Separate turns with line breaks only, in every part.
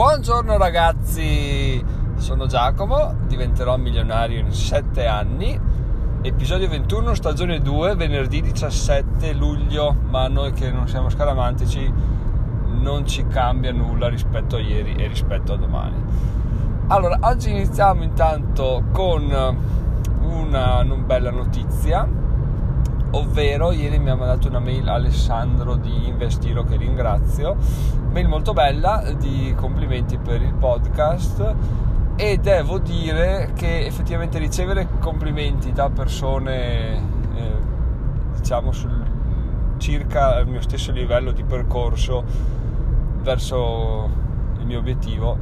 Buongiorno ragazzi, sono Giacomo, diventerò milionario in 7 anni. Episodio 21, stagione 2, venerdì 17 luglio, ma noi che non siamo scaramantici non ci cambia nulla rispetto a ieri e rispetto a domani. Allora, oggi iniziamo intanto con una non bella notizia ovvero ieri mi ha mandato una mail Alessandro di Investiro che ringrazio, mail molto bella di complimenti per il podcast. E devo dire che effettivamente ricevere complimenti da persone eh, diciamo sul circa il mio stesso livello di percorso verso il mio obiettivo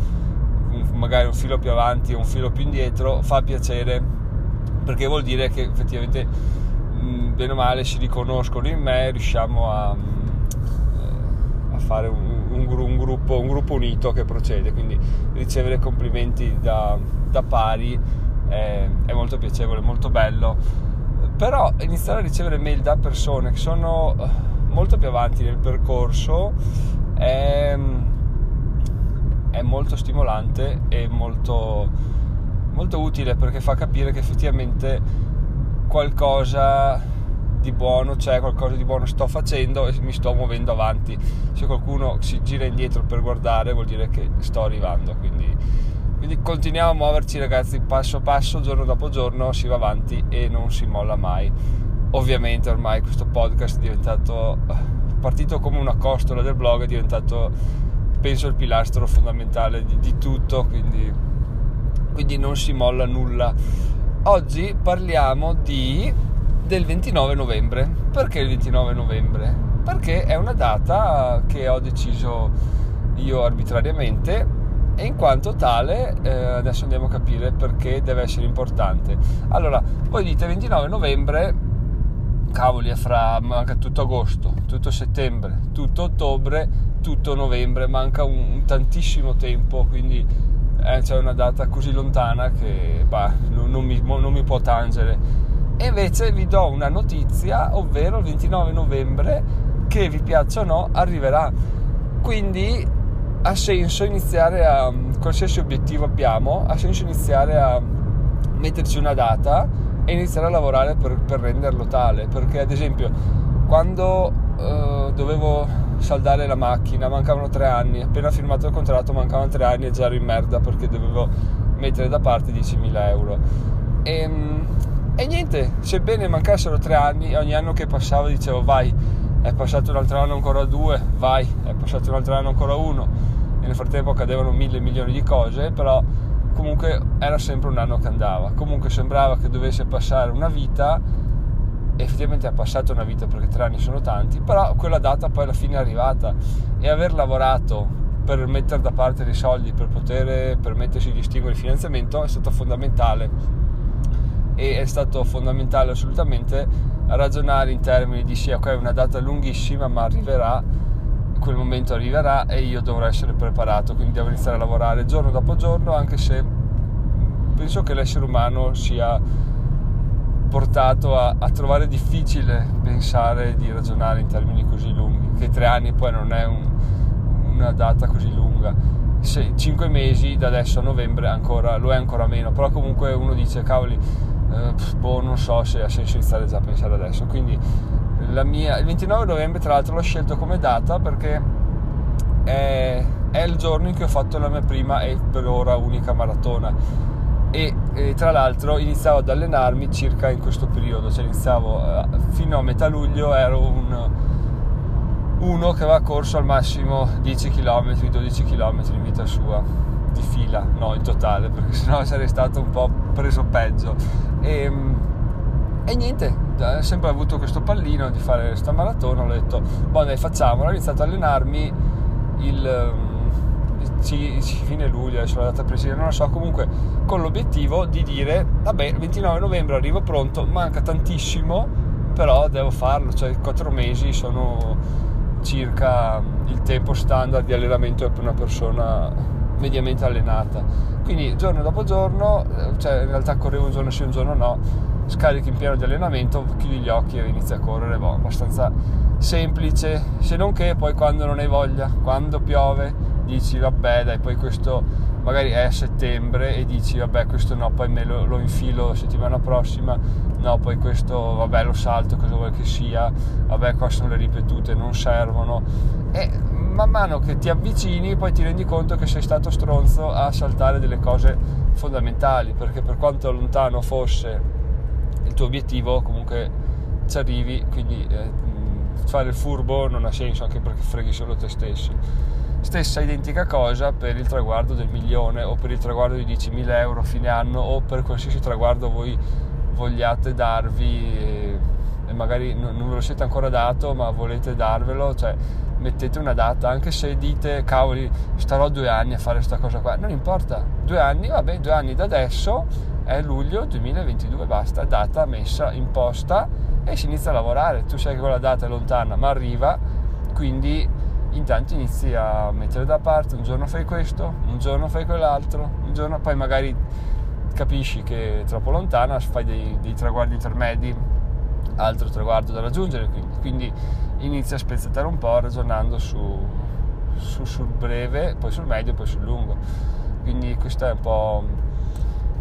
magari un filo più avanti o un filo più indietro fa piacere perché vuol dire che effettivamente bene o male si riconoscono in me, riusciamo a, mm, a fare un, un, un, gruppo, un, gruppo, unito che procede, quindi ricevere complimenti da, da pari è, è, molto piacevole, molto bello, però iniziare a ricevere mail da persone che sono eh, molto più avanti nel percorso è, è molto stimolante e molto, molto utile perché fa capire che effettivamente qualcosa di buono c'è, qualcosa di buono sto facendo e mi sto muovendo avanti. Se qualcuno si gira indietro per guardare vuol dire che sto arrivando, quindi, quindi continuiamo a muoverci ragazzi passo passo, giorno dopo giorno si va avanti e non si molla mai. Ovviamente ormai questo podcast è diventato partito come una costola del blog, è diventato penso il pilastro fondamentale di, di tutto, quindi, quindi non si molla nulla oggi parliamo di, del 29 novembre. Perché il 29 novembre? Perché è una data che ho deciso io arbitrariamente e in quanto tale eh, adesso andiamo a capire perché deve essere importante. Allora, voi dite 29 novembre, cavoli, è fra manca tutto agosto, tutto settembre, tutto ottobre, tutto novembre, manca un, un tantissimo tempo, quindi eh, c'è una data così lontana che bah, non, non, mi, non mi può tangere. E invece vi do una notizia, ovvero il 29 novembre, che vi piaccia o no, arriverà. Quindi ha senso iniziare a, qualsiasi obiettivo abbiamo, ha senso iniziare a metterci una data e iniziare a lavorare per, per renderlo tale. Perché ad esempio quando uh, dovevo saldare la macchina, mancavano tre anni, appena firmato il contratto mancavano tre anni e già ero in merda perché dovevo mettere da parte 10.000 euro. E, ehm, e niente, sebbene mancassero tre anni, ogni anno che passava dicevo vai, è passato un altro anno ancora due, vai, è passato un altro anno ancora uno. E nel frattempo accadevano mille milioni di cose, però comunque era sempre un anno che andava. Comunque sembrava che dovesse passare una vita effettivamente è passata una vita perché tre anni sono tanti, però quella data poi alla fine è arrivata e aver lavorato per mettere da parte dei soldi per poter permettersi di estinguere il finanziamento è stato fondamentale. E è stato fondamentale assolutamente ragionare in termini di sì, ok, una data lunghissima ma arriverà, quel momento arriverà e io dovrò essere preparato, quindi devo iniziare a lavorare giorno dopo giorno anche se penso che l'essere umano sia portato a, a, trovare difficile pensare di ragionare in termini così lunghi, che tre anni poi non è un, una data così lunga. Se, cinque mesi da adesso a novembre ancora, lo è ancora meno, però comunque uno dice cavoli, eh, boh, non so se ha senso iniziare già a pensare adesso. Quindi mia, il 29 novembre tra l'altro l'ho scelto come data perché è, è il giorno in cui ho fatto la mia prima e per ora unica maratona e, e, tra l'altro iniziavo ad allenarmi circa in questo periodo, cioè iniziavo eh, fino a metà luglio ero un, uno che aveva corso al massimo 10 km, 12 km in vita sua, di fila, no in totale, perché sennò sarei stato un po' preso peggio. E, e niente, ho sempre avuto questo pallino di fare questa maratona, ho detto, boh dai facciamola, ho iniziato ad allenarmi il fine luglio, adesso la data precisa non lo so, comunque con l'obiettivo di dire, vabbè, il 29 novembre arrivo pronto, manca tantissimo, però devo farlo, cioè 4 mesi sono circa il tempo standard di allenamento per una persona mediamente allenata. Quindi giorno dopo giorno, eh, cioè in realtà correvo un giorno sì, un giorno no, scarichi in pieno di allenamento, chiudi gli occhi e inizi a correre, boh, abbastanza semplice, se non che poi quando non hai voglia, quando piove, dici vabbè dai poi questo magari è a settembre e dici vabbè questo no poi me lo, lo infilo settimana prossima no poi questo vabbè lo salto cosa vuoi che sia. Vabbè qua sono le ripetute non servono. E man mano che ti avvicini poi ti rendi conto che sei stato stronzo a saltare delle cose fondamentali perché per quanto lontano fosse il tuo obiettivo comunque ci arrivi quindi eh, fare il furbo non ha senso anche perché freghi solo te stesso stessa identica cosa per il traguardo del milione o per il traguardo di 10.000 euro fine anno o per qualsiasi traguardo voi vogliate darvi e, magari non, non ve lo siete ancora dato ma volete darvelo cioè mettete una data anche se dite cavoli starò due anni a fare questa cosa qua. Non importa due anni vabbè due anni da adesso è luglio 2022 basta data messa in posta e si inizia a lavorare. Tu sai che quella data è lontana ma arriva quindi intanto inizi a mettere da parte, un giorno fai questo, un giorno fai quell'altro, un giorno poi magari capisci che è troppo lontana, fai dei, dei traguardi intermedi, altro traguardo da raggiungere, quindi, quindi inizi a spezzettare un po' ragionando su, su, sul breve, poi sul medio, poi sul lungo. Quindi questa è un po'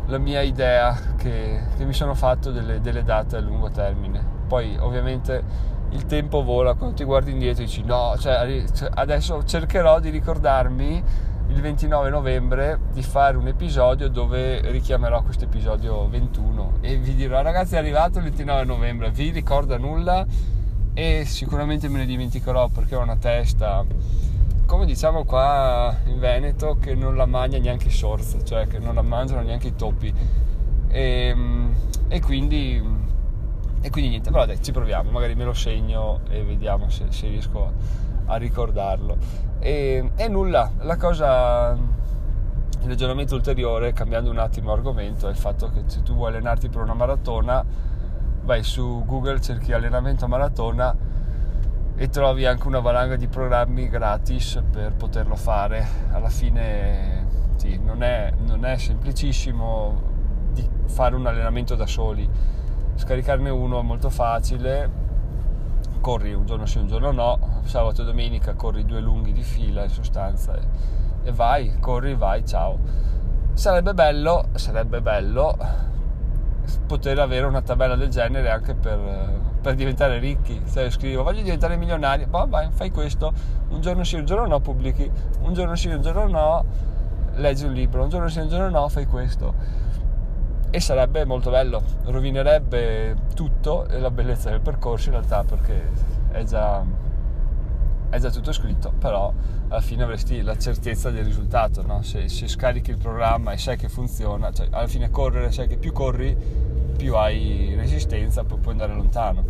la mia idea che, che mi sono fatto delle, delle date a lungo termine. Poi ovviamente il tempo vola, quando ti guardi indietro dici no, cioè, cioè adesso cercherò di ricordarmi il 29 novembre di fare un episodio dove richiamerò questo episodio 21 e vi dirò ragazzi è arrivato il 29 novembre, vi ricorda nulla? E sicuramente me ne dimenticherò perché ho una testa come diciamo qua in Veneto che non la mangia neanche i sorzi, cioè che non la mangiano neanche i topi. E, ehm, e quindi e quindi niente, però dai, ci proviamo, magari me lo segno e vediamo se, se riesco a, ricordarlo. E, e, nulla, la cosa, il ragionamento ulteriore, cambiando un attimo argomento, è il fatto che se tu vuoi allenarti per una maratona, vai su Google, cerchi allenamento maratona e trovi anche una valanga di programmi gratis per poterlo fare. Alla fine sì, non è, non è semplicissimo fare un allenamento da soli scaricarne uno è molto facile. Corri un giorno sì un giorno no. Sabato e domenica corri due lunghi di fila in sostanza e, e vai corri vai ciao. Sarebbe bello sarebbe bello poter avere una tabella del genere anche per, per diventare ricchi. Io scrivo voglio diventare milionario bah, vai, fai questo un giorno sì un giorno no pubblichi. Un giorno sì un giorno no leggi un libro. Un giorno sì un giorno no fai questo e sarebbe molto bello, rovinerebbe tutto e la bellezza del percorso in realtà perché è già, è già tutto scritto, però alla fine avresti la certezza del risultato, no? se, se, scarichi il programma e sai che funziona, cioè alla fine correre, sai che più corri, più hai resistenza, poi puoi andare lontano.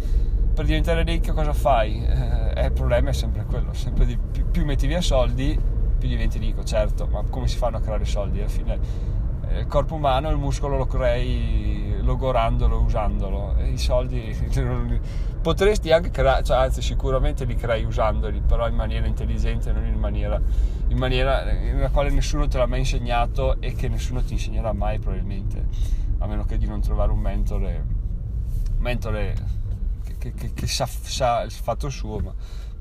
Per diventare ricco cosa fai? Eh, il problema è sempre quello, sempre di, più, più metti via soldi, più diventi ricco, certo, ma come si fanno a creare soldi? Alla fine il corpo umano il muscolo lo crei logorandolo, usandolo. E i soldi potresti anche creare, cioè, anzi sicuramente li crei usandoli però in maniera intelligente non in maniera, in maniera nella quale nessuno te l'ha mai insegnato e che nessuno ti insegnerà mai probabilmente a meno che di non trovare un mentore mentore che, che, che sa, sa il fatto suo ma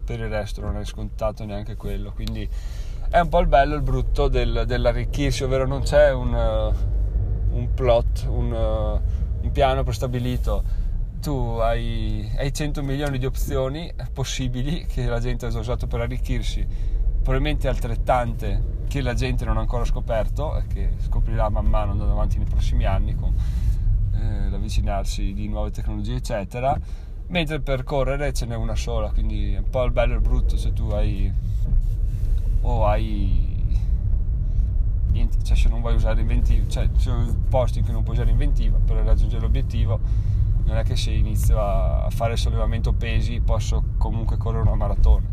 per il resto non è scontato neanche quello. Quindi è un po' il bello e il brutto del, dell'arricchirsi, ovvero non c'è un, uh, un plot, un, uh, un, piano prestabilito. Tu hai, hai 100 milioni di opzioni possibili che la gente ha usato per arricchirsi, probabilmente altrettante che la gente non ha ancora scoperto e che scoprirà man mano andando avanti nei prossimi anni con eh, l'avvicinarsi di nuove tecnologie, eccetera. Mentre per correre ce n'è una sola, quindi è un po' il bello e il brutto se tu hai o hai niente, cioè se non vuoi usare inventiva, cioè ci sono posti in cui non puoi usare inventiva per raggiungere l'obiettivo, non è che se inizio a fare sollevamento pesi posso comunque correre una maratona,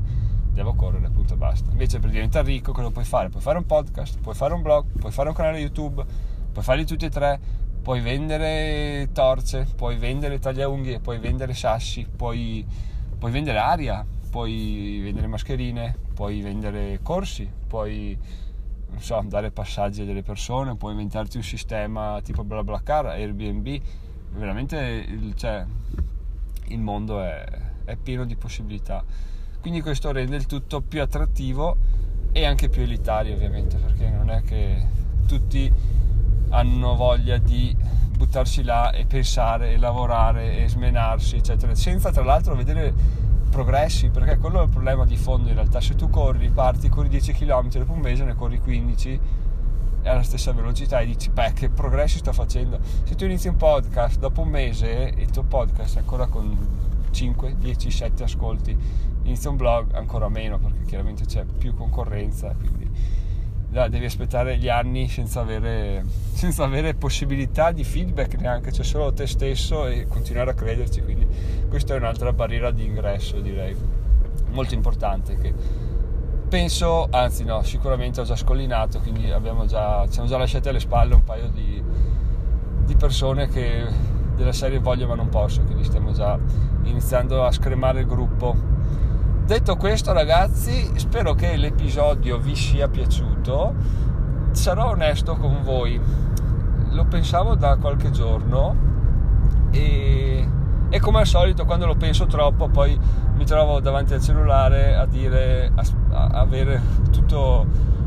devo correre appunto e basta. Invece per diventare ricco cosa puoi fare? Puoi fare un podcast, puoi fare un blog, puoi fare un canale YouTube, puoi farli tutti e tre, puoi vendere torce, puoi vendere tagliaunghie, puoi vendere sassi, puoi, puoi vendere aria, puoi vendere mascherine, puoi vendere corsi, puoi so, dare passaggi a delle persone, puoi inventarti un sistema tipo BlaBlaCar, Airbnb, veramente il, cioè, il mondo è, è, pieno di possibilità. Quindi questo rende il tutto più attrattivo e anche più elitari ovviamente perché non è che tutti hanno voglia di buttarsi là e pensare e lavorare e smenarsi eccetera senza tra l'altro vedere progressi perché quello è il problema di fondo in realtà. Se tu corri parti corri 10 km dopo un mese ne corri 15 è alla stessa velocità e dici beh che progressi sto facendo. Se tu inizi un podcast dopo un mese il tuo podcast è ancora con 5, 10, 7 ascolti. Inizia un blog ancora meno perché chiaramente c'è più concorrenza quindi da, devi aspettare gli anni senza avere, senza avere possibilità di feedback neanche c'è solo te stesso e continuare a crederci quindi questa è un'altra barriera di ingresso direi molto importante che penso, anzi no, sicuramente ho già scollinato, quindi già, ci siamo già lasciati alle spalle un paio di, di, persone che della serie voglio ma non posso, quindi stiamo già iniziando a scremare il gruppo. Detto questo ragazzi, spero che l'episodio vi sia piaciuto, sarò onesto con voi, lo pensavo da qualche giorno e e come al solito quando lo penso troppo poi mi trovo davanti al cellulare a dire a, a avere tutto,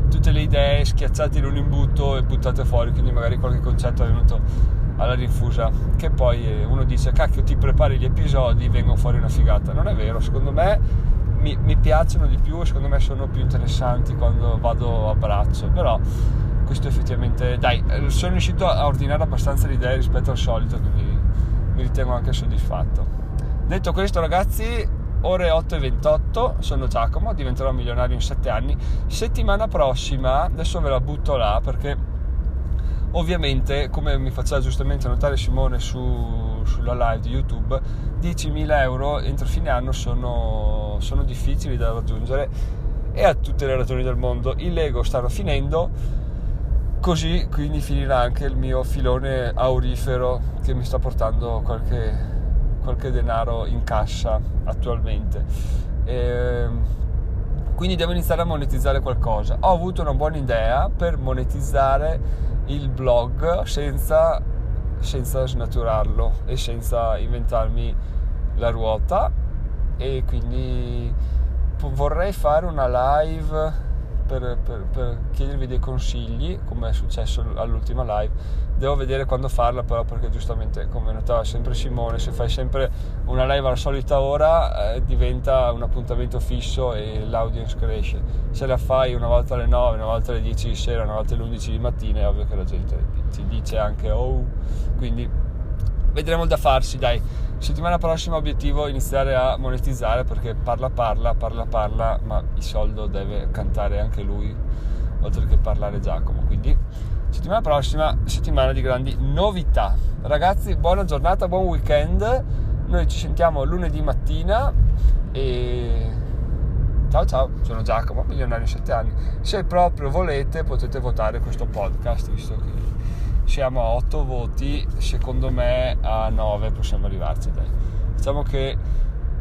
tutte le idee schiacciate in un imbuto e buttate fuori. Quindi magari qualche concetto è venuto alla rinfusa che poi eh, uno dice cacchio ti prepari gli episodi vengono fuori una figata. Non è vero secondo me mi, mi piacciono di più e secondo me sono più interessanti quando vado a braccio però questo effettivamente dai sono riuscito a ordinare abbastanza le idee rispetto al solito quindi mi ritengo anche soddisfatto. Detto questo ragazzi, ore 8 e 28, sono Giacomo, diventerò milionario in 7 anni. Settimana prossima, adesso ve la butto là perché ovviamente, come mi faceva giustamente notare Simone su, sulla live di YouTube, 10.000 euro entro fine anno sono, sono difficili da raggiungere e a tutte le ragioni del mondo. I Lego stanno finendo così quindi finirà anche il mio filone aurifero che mi sta portando qualche, qualche denaro in cassa attualmente e, ehm, quindi devo iniziare a monetizzare qualcosa ho avuto una buona idea per monetizzare il blog senza, senza snaturarlo e senza inventarmi la ruota. E quindi vorrei fare una live per, per, per, chiedervi dei consigli, come è successo all'ultima live. Devo vedere quando farla, però, perché giustamente, come notava sempre Simone, se fai sempre una live alla solita ora eh, diventa un appuntamento fisso e l'audience cresce. Se la fai una volta alle 9, una volta alle 10 di sera, una volta alle 11 di mattina, è ovvio che la gente ti dice anche oh. Quindi vedremo da farsi, dai settimana prossima obiettivo iniziare a monetizzare perché parla parla, parla parla, ma il soldo deve cantare anche lui, oltre che parlare Giacomo. Quindi settimana prossima, settimana di grandi novità. Ragazzi, buona giornata, buon weekend. Noi ci sentiamo lunedì mattina e ciao ciao, sono Giacomo, milionario in 7 anni. Se proprio volete potete votare questo podcast, visto che siamo a 8 voti, secondo me a 9 possiamo arrivarci. Dai. Diciamo che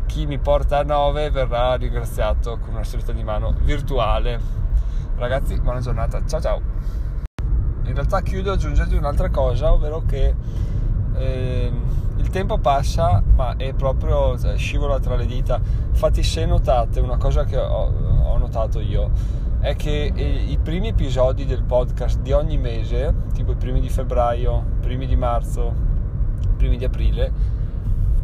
chi mi porta a 9 verrà ringraziato con una stretta di mano virtuale. Ragazzi, buona giornata, ciao ciao. In realtà chiudo aggiungendo un'altra cosa, ovvero che eh, il tempo passa, ma è proprio cioè, scivola tra le dita. Infatti, se notate una cosa che ho, ho notato io, è che eh, i primi episodi del podcast di ogni mese, tipo i primi di febbraio, i primi di marzo, i primi di aprile,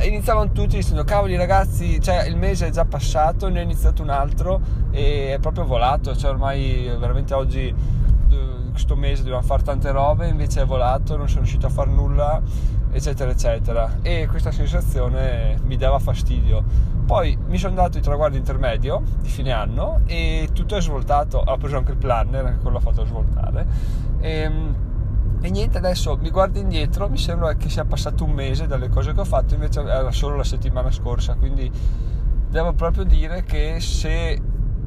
iniziavano tutti dicendo cavoli ragazzi, cioè il mese è già passato, ne è iniziato un altro e è proprio volato, cioè ormai veramente oggi questo mese dobbiamo fare tante robe, invece è volato, non sono riuscito a fare nulla, eccetera, eccetera. E questa sensazione mi dava fastidio. Poi mi sono dato il traguardo intermedio di fine anno e tutto è svoltato. Ho preso anche il planner, anche quello l'ho fatto svoltare. E, ehm, e niente, adesso mi guardo indietro, mi sembra che sia passato un mese dalle cose che ho fatto, invece era solo la settimana scorsa, quindi devo proprio dire che se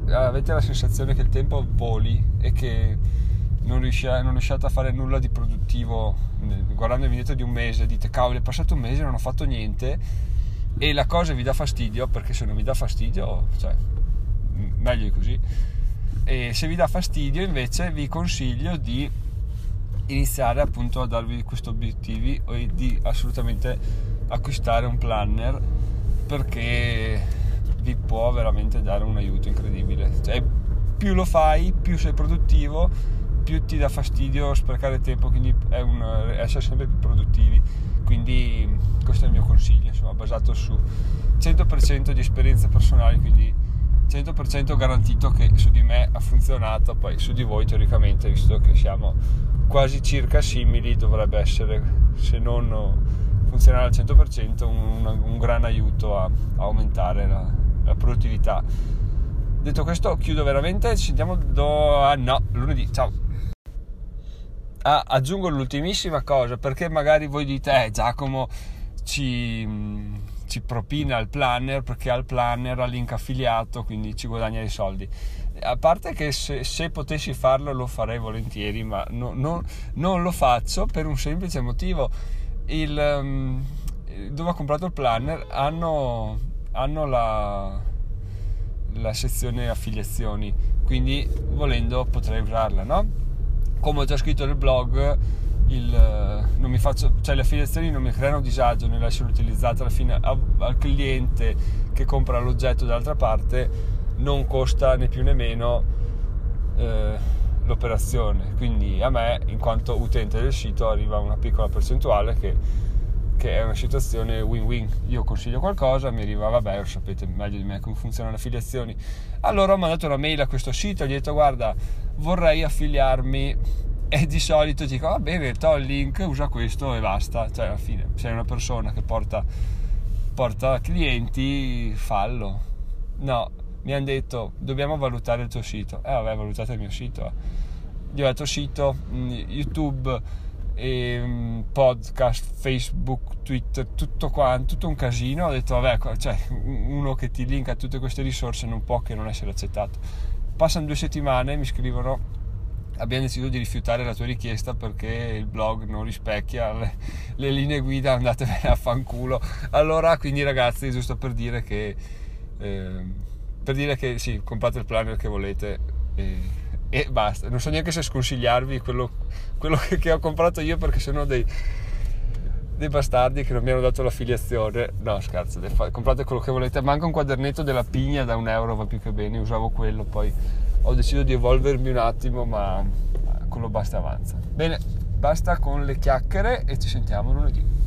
avete la sensazione che il tempo voli e che non, riusciate, non riusciate a fare nulla di produttivo guardando il indietro di un mese dite cavolo è passato un mese e non ho fatto niente e la cosa vi dà fastidio perché se non vi dà fastidio cioè meglio di così e se vi dà fastidio invece vi consiglio di iniziare appunto a darvi questi obiettivi e di assolutamente acquistare un planner perché vi può veramente dare un aiuto incredibile cioè, più lo fai, più sei produttivo, più ti dà fastidio sprecare tempo, quindi è un, essere sempre più produttivi. Quindi questo è il mio consiglio, insomma, basato su 100% di esperienze personali, quindi 100% garantito che su di me ha funzionato, poi su di voi teoricamente, visto che siamo quasi circa simili, dovrebbe essere, se non funzionare al 100%, un, un gran aiuto a, a aumentare la, la, produttività. Detto questo, chiudo veramente, ci sentiamo do... ah, no, lunedì, ciao! Ah, aggiungo l'ultimissima cosa, perché magari voi dite, eh Giacomo ci ci propina il planner perché ha il planner ha link affiliato quindi ci guadagna dei soldi a parte che se, se potessi farlo lo farei volentieri ma no, no, non lo faccio per un semplice motivo il, um, dove ho comprato il planner hanno, hanno la, la sezione affiliazioni quindi volendo potrei usarla no? Come ho già scritto nel blog il, eh, faccio, cioè le affiliazioni non mi creano disagio nel lasciare utilizzate alla fine al cliente che compra l'oggetto dall'altra parte non costa né più né meno eh, l'operazione. Quindi a me in quanto utente del sito arriva una piccola percentuale che, che è una situazione win-win. Io consiglio qualcosa mi arriva vabbè sapete meglio di me come funzionano le affiliazioni. Allora ho mandato una mail a questo sito gli ho detto guarda vorrei affiliarmi. E di solito dico va bene to il link usa questo e basta. Cioè alla fine sei una persona che porta, porta clienti fallo. No mi hanno detto dobbiamo valutare il tuo sito. Eh vabbè valutate il mio sito gli ho detto sito mm, youtube e mm, podcast facebook twitter tutto qua tutto un casino ho detto vabbè cioè uno che ti linka tutte queste risorse non può che non essere accettato passano due settimane mi scrivono abbiamo deciso di rifiutare la tua richiesta perché il blog non rispecchia le, le linee guida, andatevene a fanculo. Allora, quindi ragazzi, giusto per dire che, eh, per dire che sì, comprate il planner che volete e, e, basta. Non so neanche se sconsigliarvi quello, quello che, ho comprato io perché sono dei, dei bastardi che non mi hanno dato l'affiliazione. No, scherzo, comprate quello che volete. Manca un quadernetto della pigna da un euro, va più che bene, usavo quello poi ho deciso di evolvermi un attimo, ma quello basta avanza. Bene, basta con le chiacchiere e ci sentiamo lunedì.